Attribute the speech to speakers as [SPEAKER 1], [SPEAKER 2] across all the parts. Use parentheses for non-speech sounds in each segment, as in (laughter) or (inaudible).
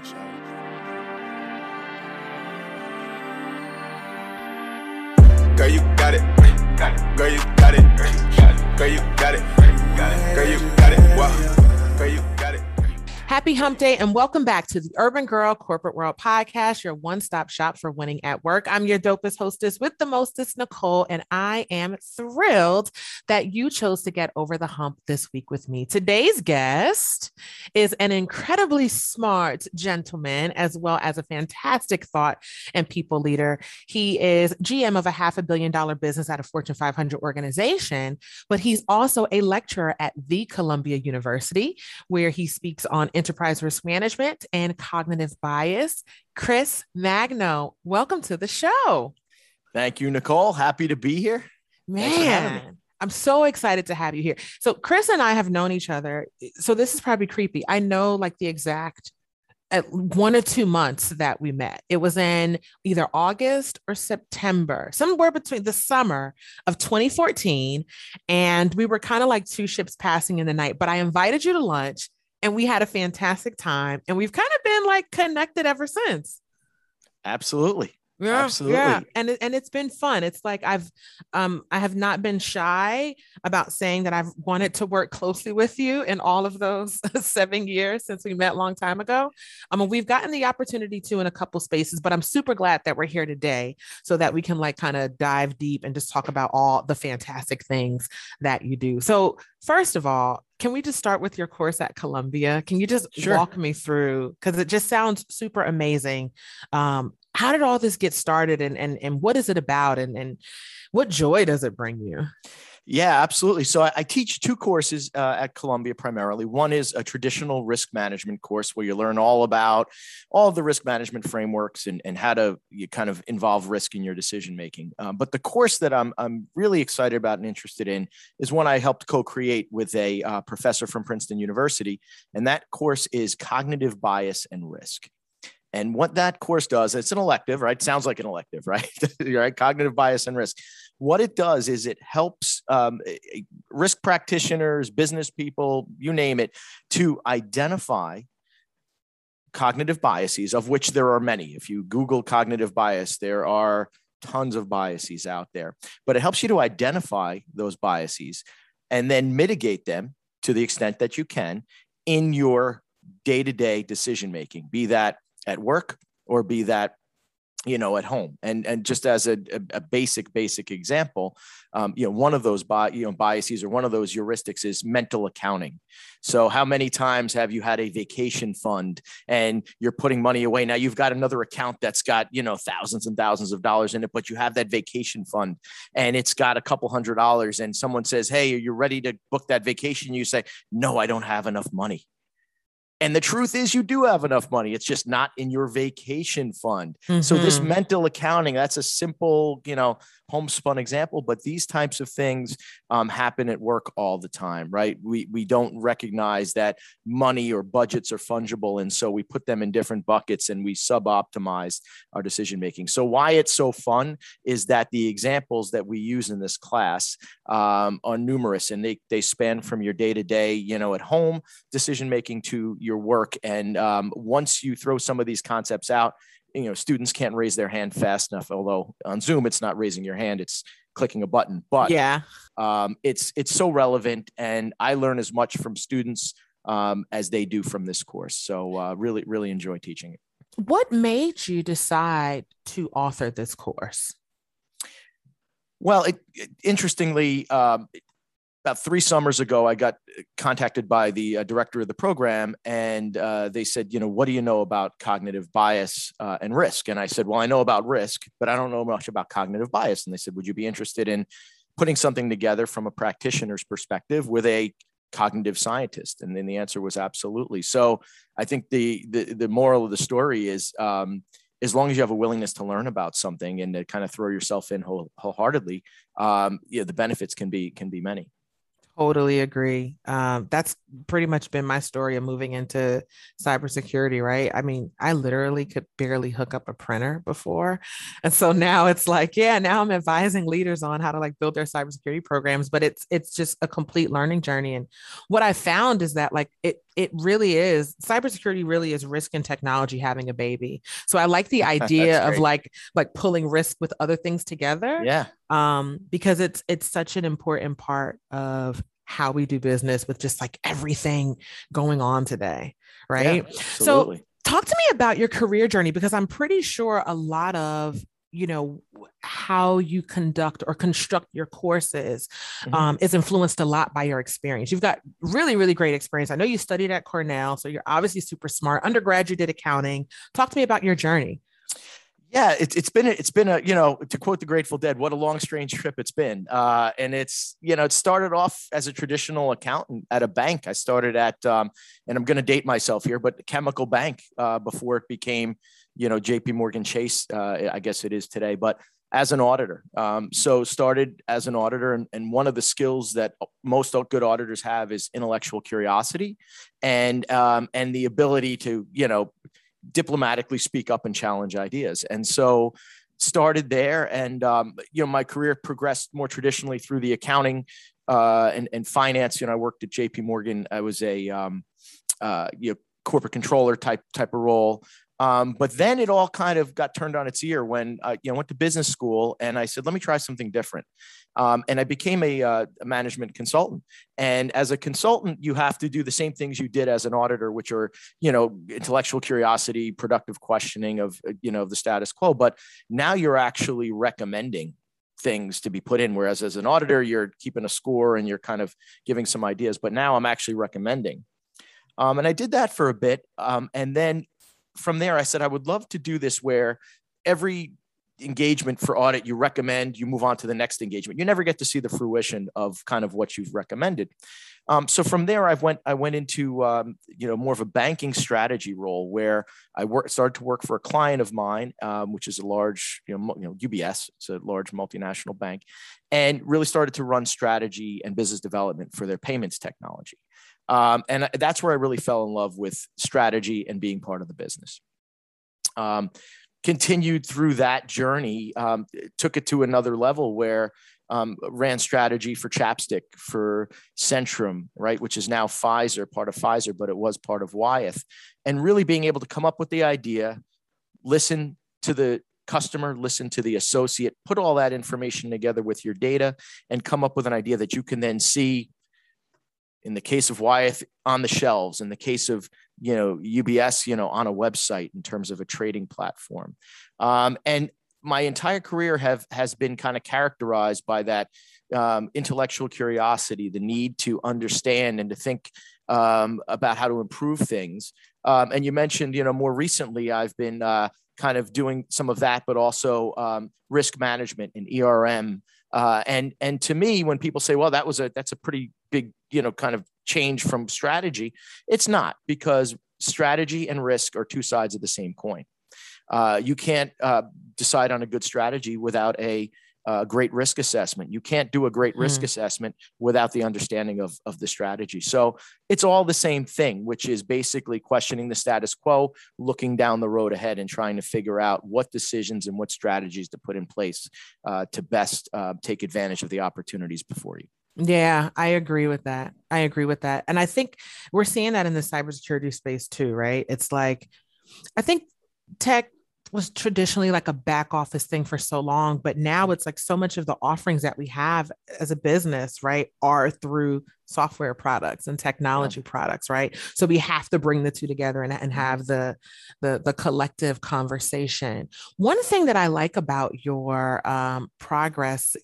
[SPEAKER 1] each other. Girl, you got it. Girl, you got it. Girl, you got it. Girl, you got it. Wow. Girl, you got it.
[SPEAKER 2] Happy Hump Day and welcome back to the Urban Girl Corporate World Podcast, your one stop shop for winning at work. I'm your dopest hostess with the mostest, Nicole, and I am thrilled that you chose to get over the hump this week with me. Today's guest is an incredibly smart gentleman, as well as a fantastic thought and people leader. He is GM of a half a billion dollar business at a Fortune 500 organization, but he's also a lecturer at the Columbia University, where he speaks on enterprise risk management and cognitive bias. Chris Magno, welcome to the show.
[SPEAKER 3] Thank you, Nicole. Happy to be here.
[SPEAKER 2] Man, I'm so excited to have you here. So, Chris and I have known each other. So, this is probably creepy. I know like the exact at one or two months that we met. It was in either August or September, somewhere between the summer of 2014. And we were kind of like two ships passing in the night, but I invited you to lunch and we had a fantastic time and we've kind of been like connected ever since.
[SPEAKER 3] Absolutely
[SPEAKER 2] yeah,
[SPEAKER 3] absolutely
[SPEAKER 2] yeah. and it, and it's been fun it's like i've um i have not been shy about saying that i've wanted to work closely with you in all of those (laughs) seven years since we met a long time ago i mean we've gotten the opportunity to in a couple spaces but i'm super glad that we're here today so that we can like kind of dive deep and just talk about all the fantastic things that you do so first of all can we just start with your course at Columbia? Can you just sure. walk me through because it just sounds super amazing. Um, how did all this get started and and and what is it about and and what joy does it bring you?
[SPEAKER 3] Yeah, absolutely. So I, I teach two courses uh, at Columbia primarily. One is a traditional risk management course where you learn all about all the risk management frameworks and, and how to you kind of involve risk in your decision making. Um, but the course that I'm, I'm really excited about and interested in is one I helped co create with a uh, professor from Princeton University. And that course is cognitive bias and risk. And what that course does, it's an elective, right? Sounds like an elective, (laughs) right? right? Cognitive bias and risk. What it does is it helps um, risk practitioners, business people, you name it, to identify cognitive biases, of which there are many. If you Google cognitive bias, there are tons of biases out there, but it helps you to identify those biases and then mitigate them to the extent that you can in your day to day decision making, be that at work or be that you know at home. And and just as a, a basic basic example um, you know one of those bi- you know biases or one of those heuristics is mental accounting. So how many times have you had a vacation fund and you're putting money away? Now you've got another account that's got you know thousands and thousands of dollars in it but you have that vacation fund and it's got a couple hundred dollars and someone says hey are you ready to book that vacation? You say no i don't have enough money and the truth is, you do have enough money. It's just not in your vacation fund. Mm-hmm. So, this mm-hmm. mental accounting, that's a simple, you know, homespun example, but these types of things um, happen at work all the time, right? We, we don't recognize that money or budgets are fungible. And so we put them in different buckets and we sub optimize our decision making. So, why it's so fun is that the examples that we use in this class um, are numerous and they, they span from your day to day, you know, at home decision making to your work. And um, once you throw some of these concepts out, you know students can't raise their hand fast enough although on zoom it's not raising your hand it's clicking a button. But
[SPEAKER 2] yeah.
[SPEAKER 3] um, it's it's so relevant and i learn as much from students um, as they do from this course. So uh, really really enjoy teaching it.
[SPEAKER 2] What made you decide to author this course?
[SPEAKER 3] Well it, it interestingly um, about three summers ago, I got contacted by the uh, director of the program, and uh, they said, you know, what do you know about cognitive bias uh, and risk? And I said, well, I know about risk, but I don't know much about cognitive bias. And they said, would you be interested in putting something together from a practitioner's perspective with a cognitive scientist? And then the answer was absolutely. So I think the the, the moral of the story is. Um, as long as you have a willingness to learn about something and to kind of throw yourself in whole, wholeheartedly, um, the benefits can be can be many.
[SPEAKER 2] Totally agree. Um, that's pretty much been my story of moving into cybersecurity, right? I mean, I literally could barely hook up a printer before. And so now it's like, yeah, now I'm advising leaders on how to like build their cybersecurity programs, but it's it's just a complete learning journey. And what I found is that like it it really is cybersecurity really is risk and technology having a baby. So I like the (laughs) idea of like like pulling risk with other things together.
[SPEAKER 3] Yeah.
[SPEAKER 2] Um, because it's it's such an important part of how we do business with just like everything going on today. Right.
[SPEAKER 3] Yeah, so
[SPEAKER 2] talk to me about your career journey because I'm pretty sure a lot of you know how you conduct or construct your courses mm-hmm. um, is influenced a lot by your experience you've got really really great experience i know you studied at cornell so you're obviously super smart undergrad you did accounting talk to me about your journey
[SPEAKER 3] yeah, it's it's been a, it's been a you know to quote the Grateful Dead, what a long strange trip it's been. Uh, and it's you know it started off as a traditional accountant at a bank. I started at um, and I'm going to date myself here, but Chemical Bank uh, before it became you know J.P. Morgan Chase. Uh, I guess it is today, but as an auditor. Um, so started as an auditor, and, and one of the skills that most good auditors have is intellectual curiosity, and um, and the ability to you know diplomatically speak up and challenge ideas. And so started there and um, you know my career progressed more traditionally through the accounting uh, and, and finance. You know i worked at jp morgan. I was a um, uh, you know, corporate controller type type of role um, but then it all kind of got turned on its ear when uh, you know went to business school and I said, let me try something different. Um, and I became a, uh, a, management consultant. And as a consultant, you have to do the same things you did as an auditor, which are you know intellectual curiosity, productive questioning of uh, you know the status quo. But now you're actually recommending things to be put in whereas as an auditor you're keeping a score and you're kind of giving some ideas but now i'm actually recommending um, and I did that for a bit. Um, and then from there, I said, I would love to do this where every engagement for audit you recommend, you move on to the next engagement. You never get to see the fruition of kind of what you've recommended. Um, so from there, I went I went into um, you know more of a banking strategy role where I work, started to work for a client of mine, um, which is a large you know, you know UBS, it's a large multinational bank, and really started to run strategy and business development for their payments technology. Um, and that's where I really fell in love with strategy and being part of the business. Um, continued through that journey, um, took it to another level where um, ran strategy for Chapstick, for Centrum, right, which is now Pfizer, part of Pfizer, but it was part of Wyeth, and really being able to come up with the idea, listen to the customer, listen to the associate, put all that information together with your data, and come up with an idea that you can then see in the case of Wyeth on the shelves, in the case of you know UBS, you know on a website in terms of a trading platform, um, and my entire career have has been kind of characterized by that um, intellectual curiosity, the need to understand and to think um, about how to improve things. Um, and you mentioned, you know, more recently, I've been uh, kind of doing some of that, but also um, risk management and ERM. Uh, and and to me, when people say, "Well, that was a that's a pretty big you know kind of change from strategy," it's not because strategy and risk are two sides of the same coin. Uh, you can't uh, decide on a good strategy without a a great risk assessment. You can't do a great risk mm. assessment without the understanding of, of the strategy. So it's all the same thing, which is basically questioning the status quo, looking down the road ahead, and trying to figure out what decisions and what strategies to put in place uh, to best uh, take advantage of the opportunities before you.
[SPEAKER 2] Yeah, I agree with that. I agree with that. And I think we're seeing that in the cybersecurity space too, right? It's like, I think tech was traditionally like a back office thing for so long, but now it's like so much of the offerings that we have as a business, right, are through software products and technology yeah. products, right? So we have to bring the two together and, and have the, the the collective conversation. One thing that I like about your um, progress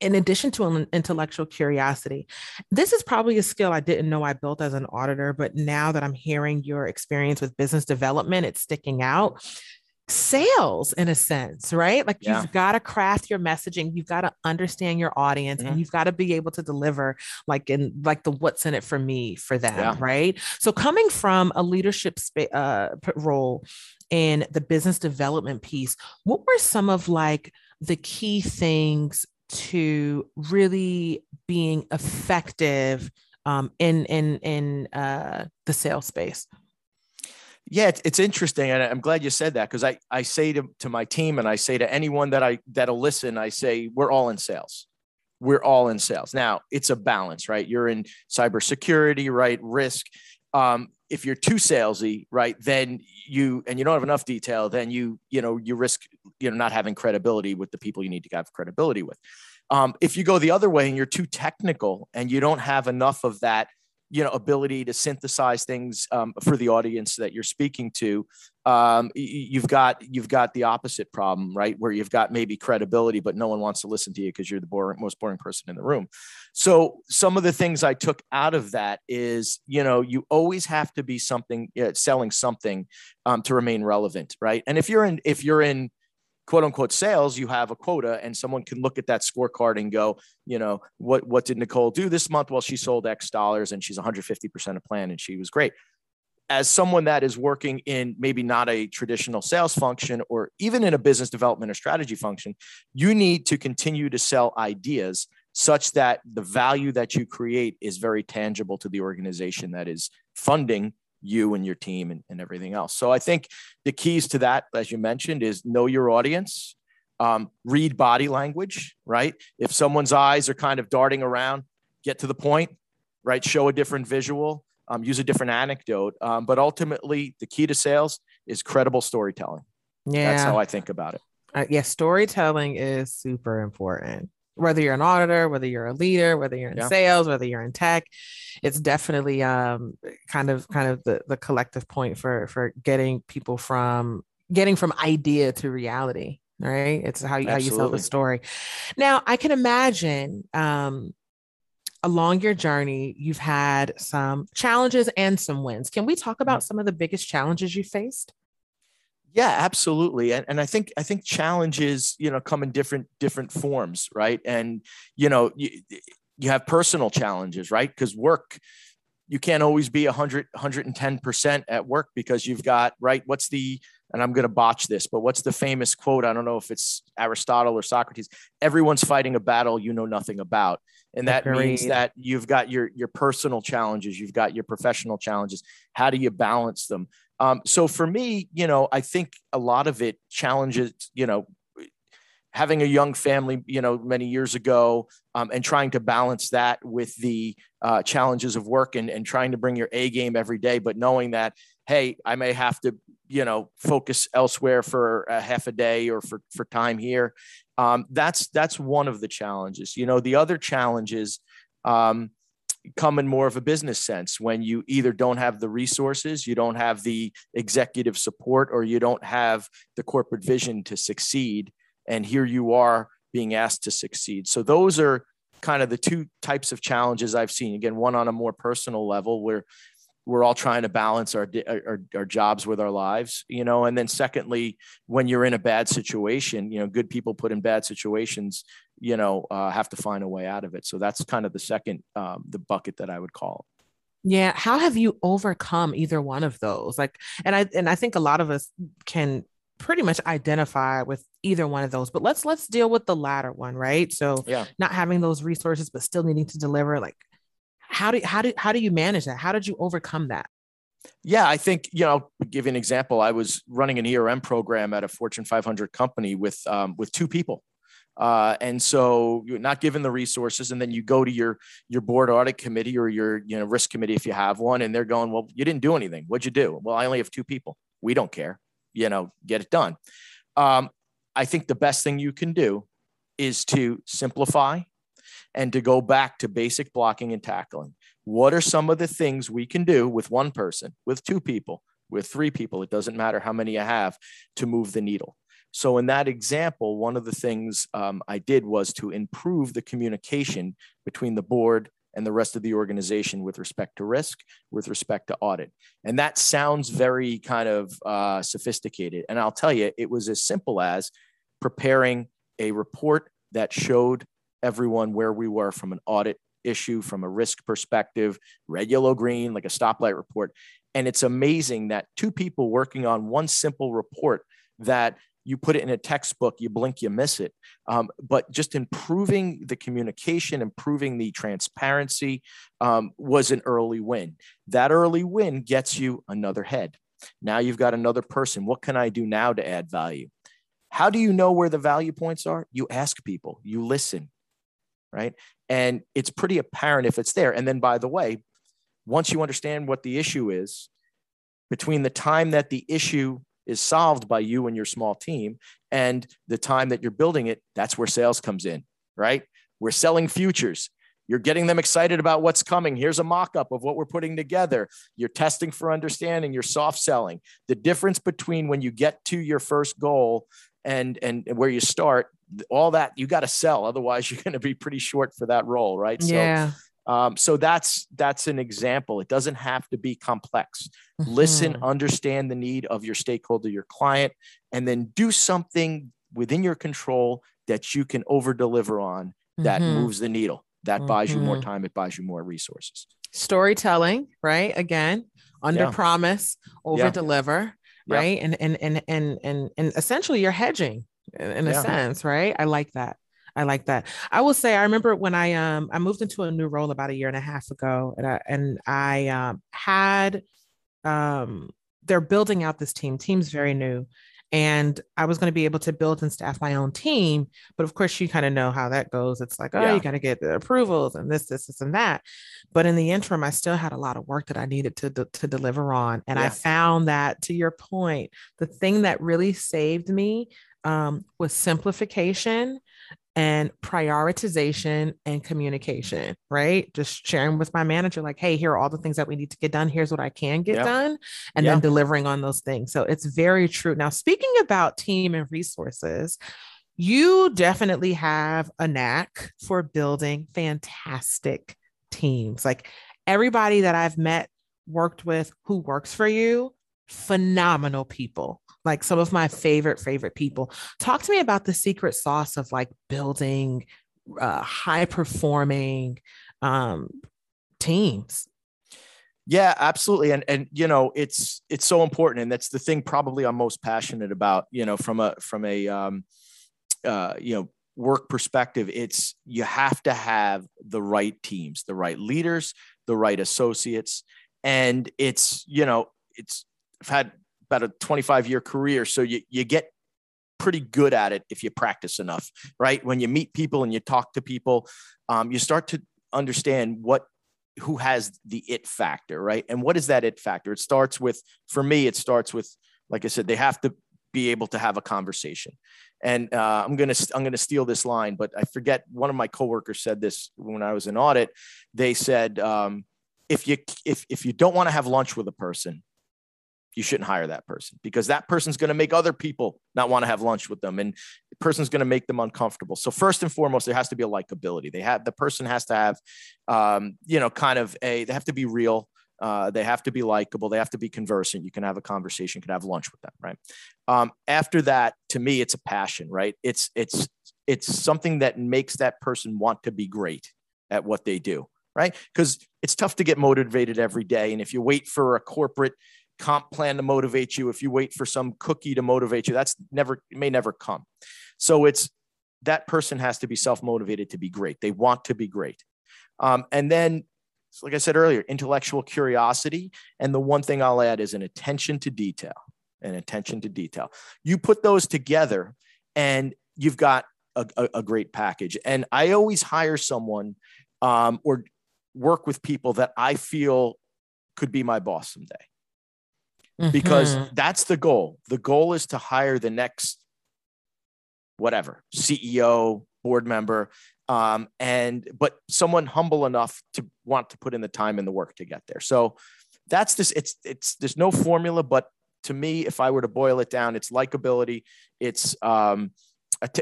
[SPEAKER 2] in addition to an intellectual curiosity, this is probably a skill I didn't know I built as an auditor, but now that I'm hearing your experience with business development, it's sticking out sales in a sense, right? Like yeah. you've got to craft your messaging, you've got to understand your audience, mm-hmm. and you've got to be able to deliver like in like the what's in it for me for them, yeah. right? So coming from a leadership sp- uh, role in the business development piece, what were some of like the key things to really being effective um, in in in uh, the sales space?
[SPEAKER 3] Yeah, it's, interesting, and I'm glad you said that because I I say to to my team and I say to anyone that I that'll listen, I say we're all in sales. We're all in sales. Now it's a balance, right? You're in cybersecurity, right? Risk. Um, if you're too salesy, right, then you and you don't have enough detail, then you you know you risk you know not having credibility with the people you need to have credibility with. Um, if you go the other way and you're too technical and you don't have enough of that you know ability to synthesize things um, for the audience that you're speaking to um, you've got you've got the opposite problem right? Where you've got maybe credibility but no one wants to listen to you because you're the boring, most boring person in the room. So some of the things i took out of that is you know you always have to be something uh, selling something um, to remain relevant right? And if you're in if you're in quote unquote sales, you have a quota and someone can look at that scorecard and go, you know, what, what did Nicole do this month? Well, she sold X dollars and she's 150% of plan and she was great. As someone that is working in maybe not a traditional sales function or even in a business development or strategy function, you need to continue to sell ideas such that the value that you create is very tangible to the organization that is funding you and your team and, and everything else. So I think the keys to that, as you mentioned, is know your audience, um, read body language, right? If someone's eyes are kind of darting around, get to the point, right? Show a different visual, um, use a different anecdote. Um, but ultimately, the key to sales is credible storytelling. Yeah. That's how I think about it.
[SPEAKER 2] Uh, yeah, storytelling is super important whether you're an auditor, whether you're a leader, whether you're in yeah. sales, whether you're in tech, it's definitely um, kind of kind of the, the collective point for for getting people from getting from idea to reality. Right? It's how you, how you tell the story. Now, I can imagine um, along your journey, you've had some challenges and some wins. Can we talk about mm-hmm. some of the biggest challenges you faced?
[SPEAKER 3] Yeah, absolutely. And, and I think I think challenges, you know, come in different different forms, right? And you know, you, you have personal challenges, right? Because work, you can't always be 100 110% at work because you've got, right? What's the and I'm going to botch this, but what's the famous quote? I don't know if it's Aristotle or Socrates. Everyone's fighting a battle you know nothing about. And that Agreed. means that you've got your your personal challenges, you've got your professional challenges. How do you balance them? Um, so for me, you know, I think a lot of it challenges, you know, having a young family, you know, many years ago, um, and trying to balance that with the uh, challenges of work and, and trying to bring your A game every day, but knowing that, hey, I may have to, you know, focus elsewhere for a half a day or for, for time here. Um, that's that's one of the challenges. You know, the other challenges, um, come in more of a business sense when you either don't have the resources, you don't have the executive support, or you don't have the corporate vision to succeed. And here you are being asked to succeed. So those are kind of the two types of challenges I've seen. Again, one on a more personal level where we're all trying to balance our, our, our jobs with our lives, you know, and then secondly, when you're in a bad situation, you know, good people put in bad situations, you know, uh, have to find a way out of it. So that's kind of the second, um, the bucket that I would call.
[SPEAKER 2] Yeah. How have you overcome either one of those? Like, and I, and I think a lot of us can pretty much identify with either one of those, but let's, let's deal with the latter one, right? So yeah. not having those resources, but still needing to deliver like, how do, how do, how do you manage that? How did you overcome that?
[SPEAKER 3] Yeah, I think you know. I'll Give you an example. I was running an ERM program at a Fortune 500 company with um, with two people, uh, and so you're not given the resources, and then you go to your your board audit committee or your you know risk committee if you have one, and they're going, "Well, you didn't do anything. What'd you do?" Well, I only have two people. We don't care. You know, get it done. Um, I think the best thing you can do is to simplify and to go back to basic blocking and tackling. What are some of the things we can do with one person, with two people, with three people? It doesn't matter how many you have to move the needle. So, in that example, one of the things um, I did was to improve the communication between the board and the rest of the organization with respect to risk, with respect to audit. And that sounds very kind of uh, sophisticated. And I'll tell you, it was as simple as preparing a report that showed everyone where we were from an audit issue, from a risk perspective, red, yellow, green, like a stoplight report. And it's amazing that two people working on one simple report that you put it in a textbook, you blink, you miss it. Um, but just improving the communication, improving the transparency um, was an early win. That early win gets you another head. Now you've got another person. What can I do now to add value? How do you know where the value points are? You ask people, you listen, right? And it's pretty apparent if it's there. And then, by the way, once you understand what the issue is, between the time that the issue is solved by you and your small team and the time that you're building it, that's where sales comes in, right? We're selling futures. You're getting them excited about what's coming. Here's a mock up of what we're putting together. You're testing for understanding, you're soft selling. The difference between when you get to your first goal and and where you start all that you got to sell otherwise (laughs) you're going to be pretty short for that role right
[SPEAKER 2] yeah.
[SPEAKER 3] so um, so that's that's an example it doesn't have to be complex mm-hmm. listen understand the need of your stakeholder your client and then do something within your control that you can over deliver on that mm-hmm. moves the needle that mm-hmm. buys you more mm-hmm. time it buys you more resources
[SPEAKER 2] storytelling right again under yeah. promise over yeah. deliver right and and and and and, and essentially you're hedging in, in yeah. a sense right i like that I like that. I will say I remember when I um I moved into a new role about a year and a half ago and I and I um had um they're building out this team. Team's very new and I was going to be able to build and staff my own team. But of course, you kind of know how that goes. It's like, oh, yeah. you got to get the approvals and this, this, this, and that. But in the interim, I still had a lot of work that I needed to, to, to deliver on. And yeah. I found that, to your point, the thing that really saved me um, was simplification and prioritization and communication, right? Just sharing with my manager, like, hey, here are all the things that we need to get done. Here's what I can get yep. done, and yep. then delivering on those things. So it's very true. Now, speaking about team and resources, you definitely have a knack for building fantastic teams. Like everybody that I've met, worked with, who works for you, phenomenal people like some of my favorite favorite people. Talk to me about the secret sauce of like building uh, high performing um, teams.
[SPEAKER 3] Yeah absolutely and and you know it's it's so important and that's the thing probably i'm most passionate about you know from a from a um uh you know work perspective it's you have to have the right teams the right leaders the right associates and it's you know it's i've had about a 25 year career. So you, you get pretty good at it if you practice enough, right? When you meet people and you talk to people, um, you start to understand what who has the it factor, right? And what is that it factor? It starts with, for me, it starts with, like I said, they have to be able to have a conversation. And uh, I'm gonna I'm gonna steal this line, but I forget. One of my coworkers said this when I was in audit. They said, um, if you if if you don't want to have lunch with a person, you shouldn't hire that person because that person's going to make other people not want to have lunch with them and the person's going to make them uncomfortable. So first and foremost there has to be a likability. They have the person has to have um, you know kind of a they have to be real uh, they have to be likable they have to be conversant you can have a conversation you can have lunch with them right? Um, after that to me it's a passion right? It's it's it's something that makes that person want to be great at what they do right? Because it's tough to get motivated every day and if you wait for a corporate comp plan to motivate you, if you wait for some cookie to motivate you, that's never may never come. So it's that person has to be self motivated to be great. They want to be great. Um, and then, like I said earlier, intellectual curiosity. And the one thing I'll add is an attention to detail. An attention to detail. You put those together, and you've got a, a, a great package. And I always hire someone um, or work with people that I feel could be my boss someday mm-hmm. because that's the goal. The goal is to hire the next whatever CEO, board member, um, and but someone humble enough to want to put in the time and the work to get there. So that's this. It's it's there's no formula, but to me, if I were to boil it down, it's likability, it's um,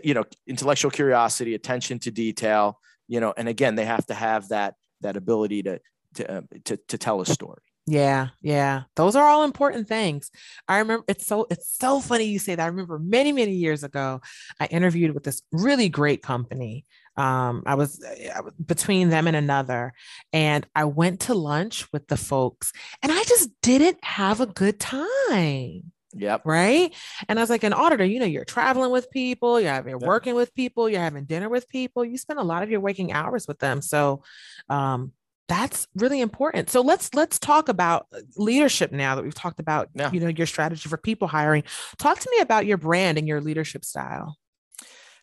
[SPEAKER 3] you know, intellectual curiosity, attention to detail, you know, and again, they have to have that that ability to to uh, to, to tell a story.
[SPEAKER 2] Yeah, yeah. Those are all important things. I remember it's so it's so funny you say that. I remember many, many years ago, I interviewed with this really great company. Um, I was, between them and another, and I went to lunch with the folks, and I just didn't have a good time.
[SPEAKER 3] Yep.
[SPEAKER 2] Right. And I was like an auditor, you know, you're traveling with people, you're having,
[SPEAKER 3] Yep.
[SPEAKER 2] working with people, you're having dinner with people, you spend a lot of your waking hours with them. So um that's really important. So let's let's talk about uh, leadership now that we've talked about,
[SPEAKER 3] Yeah.
[SPEAKER 2] you know, your strategy for people hiring. Talk to me about your brand and your leadership style.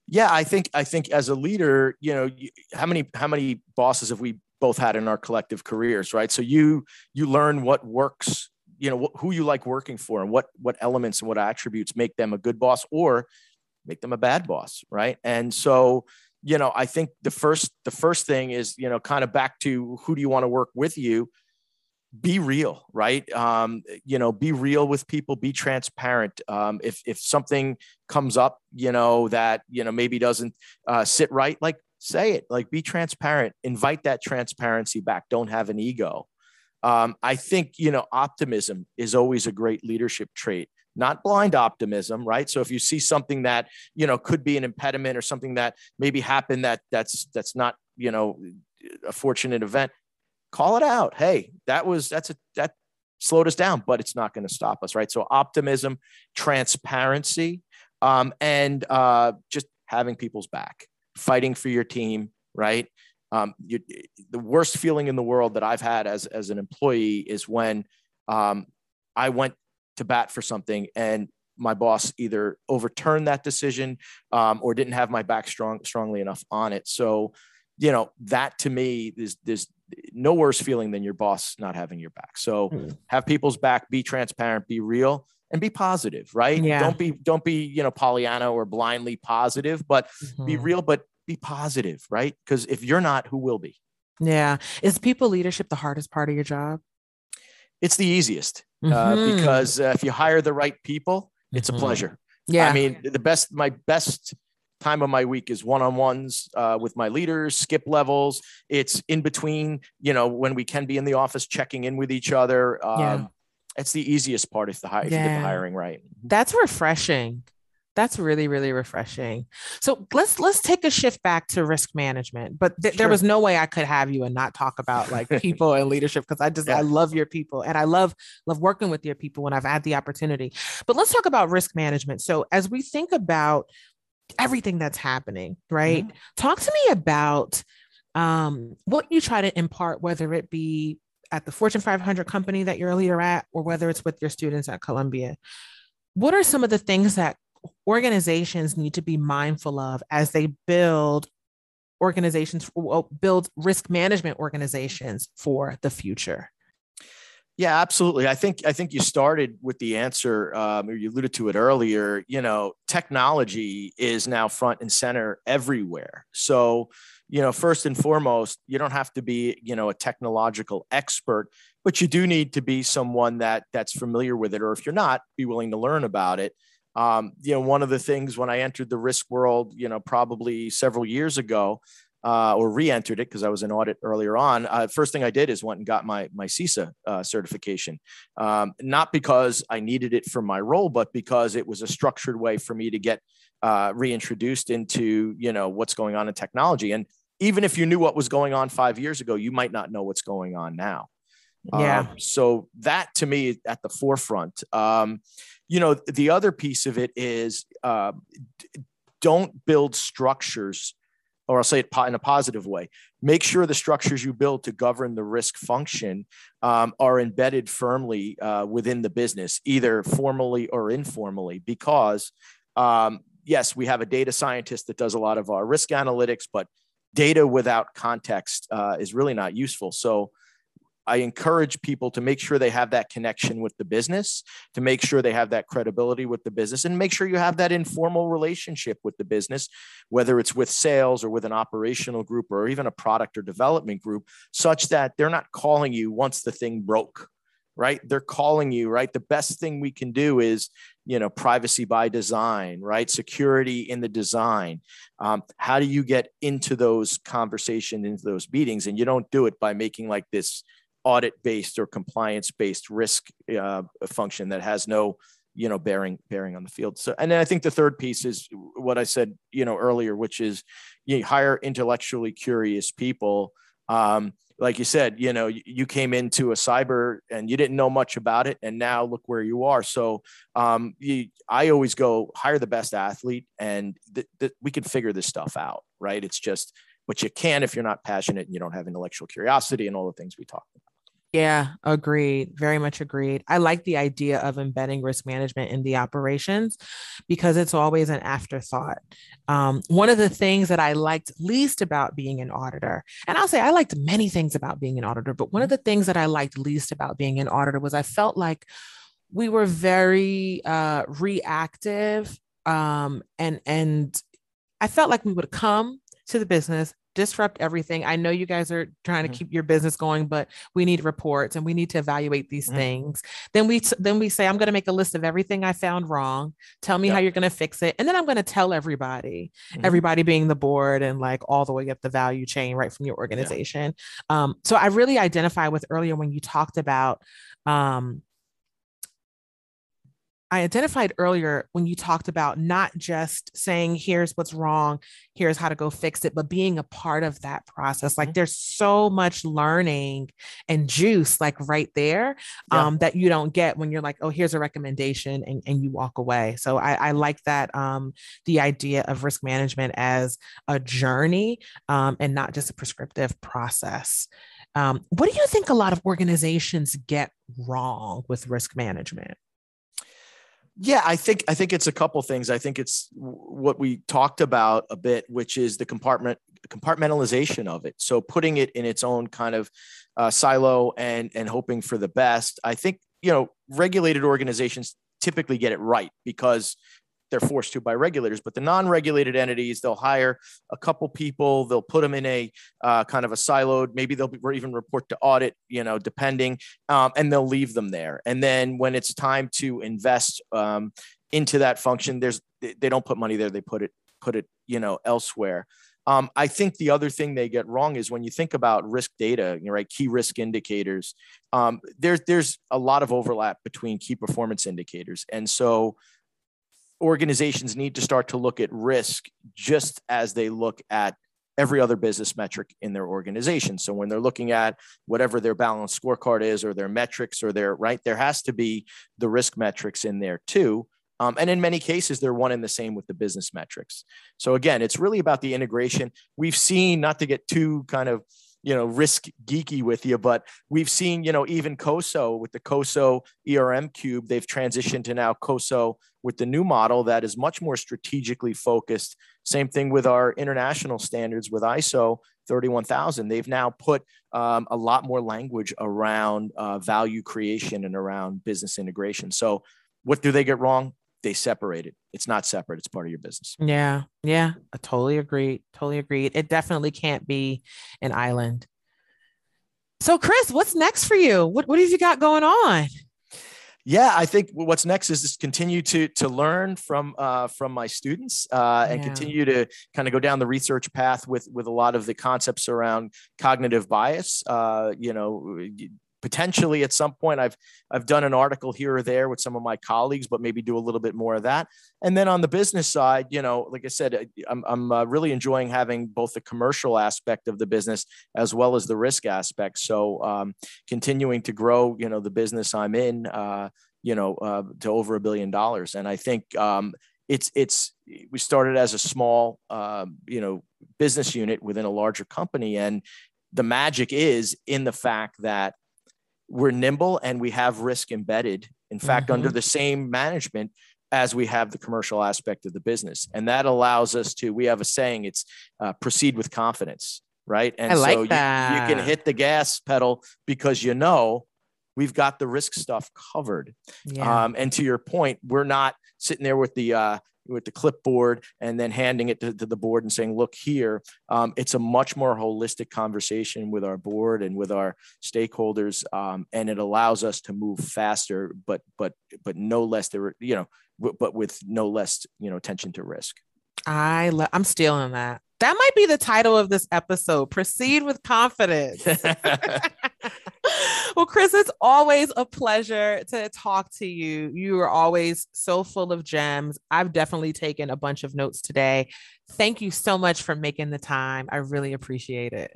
[SPEAKER 3] Yeah, I think I think as a leader, you know, you, how many how many bosses have we both had in our collective careers, right? So you you learn what works, you know, wh- who you like working for, and what what elements and what attributes make them a good boss or make them a bad boss, right? And so, you know, I think the first the first thing is, you know, kind of back to who do you want to work with you? be real right? Um, you know be real with people be transparent. Um, if if something comes up you know that you know maybe doesn't uh, sit right like say it like be transparent. Invite that transparency back. Don't have an ego. Um, i think you know optimism is always a great leadership trait not blind optimism right so if you see something that you know could be an impediment or something that maybe happened that that's that's not you know a fortunate event call it out. Hey, that was that's a that slowed us down, but it's not going to stop us, right? So optimism, transparency, um, and uh, just having people's back, fighting for your team, right? Um, you, the worst feeling in the world that I've had as as an employee is when um, I went to bat for something and my boss either overturned that decision um, or didn't have my back strong strongly enough on it. So, you know, that to me is there's no worse feeling than your boss not having your back. So
[SPEAKER 2] Mm.
[SPEAKER 3] have people's back, be transparent, be real, and be positive, right?
[SPEAKER 2] Yeah.
[SPEAKER 3] Don't be don't be, you know, Pollyanna or blindly positive, but be
[SPEAKER 2] Mhm.
[SPEAKER 3] real, but be positive, right? Because if you're not, who will be?
[SPEAKER 2] Yeah. Is people leadership the hardest part of your job?
[SPEAKER 3] It's the easiest uh,
[SPEAKER 2] Mhm.
[SPEAKER 3] because uh, if you hire the right people, it's
[SPEAKER 2] Mhm.
[SPEAKER 3] a pleasure.
[SPEAKER 2] Yeah.
[SPEAKER 3] I mean, the best, my best time of my week is one-on-ones uh, with my leaders, skip levels. It's in between, you know, when we can be in the office checking in with each other. Um,
[SPEAKER 2] Yeah.
[SPEAKER 3] It's the easiest part if the hire, if you get the hiring right.
[SPEAKER 2] That's refreshing. That's really, really refreshing. So let's let's take a shift back to risk management. But th- there was no way I could have you and not talk about like (laughs) people and leadership because I just
[SPEAKER 3] Yeah.
[SPEAKER 2] I love your people and I love love working with your people when I've had the opportunity. But let's talk about risk management. So as we think about everything that's happening, right? Talk to me about um, what you try to impart, whether it be at the Fortune 500 company that you're a leader at, or whether it's with your students at Columbia. What are some of the things that organizations need to be mindful of as they build organizations, build risk management organizations for the future?
[SPEAKER 3] Yeah, absolutely. I think I think you started with the answer, um, or you alluded to it earlier. You know, technology is now front and center everywhere. So, you know, first and foremost, you don't have to be, you know, a technological expert, but you do need to be someone that that's familiar with it, or if you're not, be willing to learn about it. Um, you know, one of the things when I entered the risk world, you know, probably several years ago, uh, or re-entered it because I was in audit earlier on. Uh, first thing I did is went and got my my CISA uh, certification, um, not because I needed it for my role, but because it was a structured way for me to get uh, reintroduced into you know what's going on in technology. And even if you knew what was going on five years ago, you might not know what's going on now.
[SPEAKER 2] Yeah.
[SPEAKER 3] Um, so that to me at the forefront. Um, you know, the other piece of it is uh, don't build structures or I'll say it in a positive way. Make sure the structures you build to govern the risk function um, are embedded firmly uh, within the business, either formally or informally, because um, yes, we have a data scientist that does a lot of our risk analytics, but data without context uh, is really not useful. So I encourage people to make sure they have that connection with the business, to make sure they have that credibility with the business, and make sure you have that informal relationship with the business, whether it's with sales or with an operational group or even a product or development group, such that they're not calling you once the thing broke, right? They're calling you, right? The best thing we can do is, you know, privacy by design, right? Security in the design. Um, how do you get into those conversations, into those meetings? And you don't do it by making like this audit based or compliance based risk uh, function that has no you know bearing bearing on the field so and then i think the third piece is what i said you know earlier which is you hire intellectually curious people um, like you said, you know, you, came into a cyber and you didn't know much about it, and now look where you are. So, um, you, I always go hire the best athlete, and th- th- we can figure this stuff out, right? It's just, but you can if you're not passionate and you don't have intellectual curiosity and all the things we talked about.
[SPEAKER 2] Yeah, agreed. Very much agreed. I like the idea of embedding risk management in the operations because it's always an afterthought. Um, one of the things that I liked least about being an auditor, and I'll say I liked many things about being an auditor, but one of the things that I liked least about being an auditor was I felt like we were very uh, reactive um, and and I felt like we would come to the business disrupt everything. I know you guys are trying to mm-hmm. keep your business going, but we need reports and we need to evaluate these mm-hmm. things. Then we t- then we say I'm going to make a list of everything I found wrong. Tell me yep. how you're going to fix it, and then I'm going to tell everybody, mm-hmm. everybody being the board and like all the way up the value chain right from your organization. Yeah. Um, so I really identify with earlier when you talked about um, I identified earlier when you talked about not just saying, here's what's wrong, here's how to go fix it, but being a part of that process. Like mm-hmm. there's so much learning and juice, like right there, yeah. um, that you don't get when you're like, oh, here's a recommendation and, and you walk away. So I, I like that um, the idea of risk management as a journey um, and not just a prescriptive process. Um, what do you think a lot of organizations get wrong with risk management?
[SPEAKER 3] Yeah, I think I think it's a couple things. I think it's what we talked about a bit, which is the compartment compartmentalization of it. So putting it in its own kind of uh, silo and and hoping for the best. I think you know regulated organizations typically get it right because they're forced to by regulators. But the non-regulated entities, they'll hire a couple people, they'll put them in a uh, kind of a siloed. Maybe they'll even report to audit, you know, depending, um, and they'll leave them there. And then when it's time to invest um, into that function, there's they don't put money there; they put it put it, you know, elsewhere. Um, I think the other thing they get wrong is when you think about risk data, you know, right, key risk indicators. Um, there's there's a lot of overlap between key performance indicators, and so organizations need to start to look at risk just as they look at every other business metric in their organization. So when they're looking at whatever their balance scorecard is or their metrics or their right, there has to be the risk metrics in there too. Um, and in many cases, they're one and the same with the business metrics. So again, it's really about the integration. We've seen, not to get too kind of you know risk geeky with you but we've seen you know even coso with the coso erm cube they've transitioned to now coso with the new model that is much more strategically focused. Same thing with our international standards with iso 31000 they've now put um, a lot more language around uh, value creation and around business integration. So what do they get wrong they separate it. It's not separate. It's part of your business.
[SPEAKER 2] Yeah. Yeah. I totally agree. Totally agree. It definitely can't be an island. So, Chris, what's next for you? What, what have you got going on?
[SPEAKER 3] Yeah, I think what's next is just continue to to learn from uh, from my students uh, and yeah. continue to kind of go down the research path with with a lot of the concepts around cognitive bias. Uh, you know, potentially at some point I've I've done an article here or there with some of my colleagues, but maybe do a little bit more of that. And then on the business side, you know, like I said, I'm I'm uh, really enjoying having both the commercial aspect of the business as well as the risk aspect. So um, continuing to grow, you know, the business I'm in, uh, you know, uh, to over a billion dollars, and I think. Um, it's it's we started as a small um, you know business unit within a larger company and the magic is in the fact that we're nimble and we have risk embedded in fact mm-hmm. under the same management as we have the commercial aspect of the business and that allows us to we have a saying it's uh, proceed with confidence right
[SPEAKER 2] and I like so that.
[SPEAKER 3] You, you can hit the gas pedal because you know we've got the risk stuff covered yeah. um, and to your point we're not sitting there with the uh, with the clipboard and then handing it to, to the board and saying, look here. Um, it's a much more holistic conversation with our board and with our stakeholders. Um, and it allows us to move faster, but, but, but no less, there, you know, but with no less, you know, attention to risk.
[SPEAKER 2] I lo- I'm stealing that. That might be the title of this episode. Proceed with confidence. (laughs) well, Chris, it's always a pleasure to talk to you. You are always so full of gems. I've definitely taken a bunch of notes today. Thank you so much for making the time. I really appreciate it.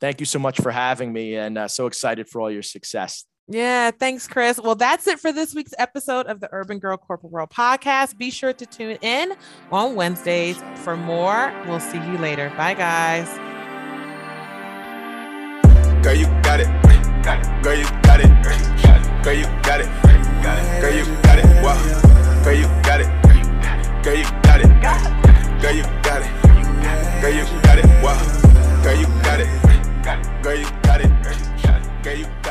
[SPEAKER 3] Thank you so much for having me and uh, so excited for all your success.
[SPEAKER 2] Yeah, thanks, Chris. Well, that's it for this week's episode of the Urban Girl Corporate World podcast. Be sure to tune in on Wednesdays for more. We'll see you later. Bye, guys.
[SPEAKER 1] Girl, you got it. Girl, you got it. Girl, you got it. Girl, you got it. Wow. Girl, you got it. Girl, you got it. Girl, you got it. Girl, you got it. Wow. Girl, you got it. Girl, you got it. Girl, you got it.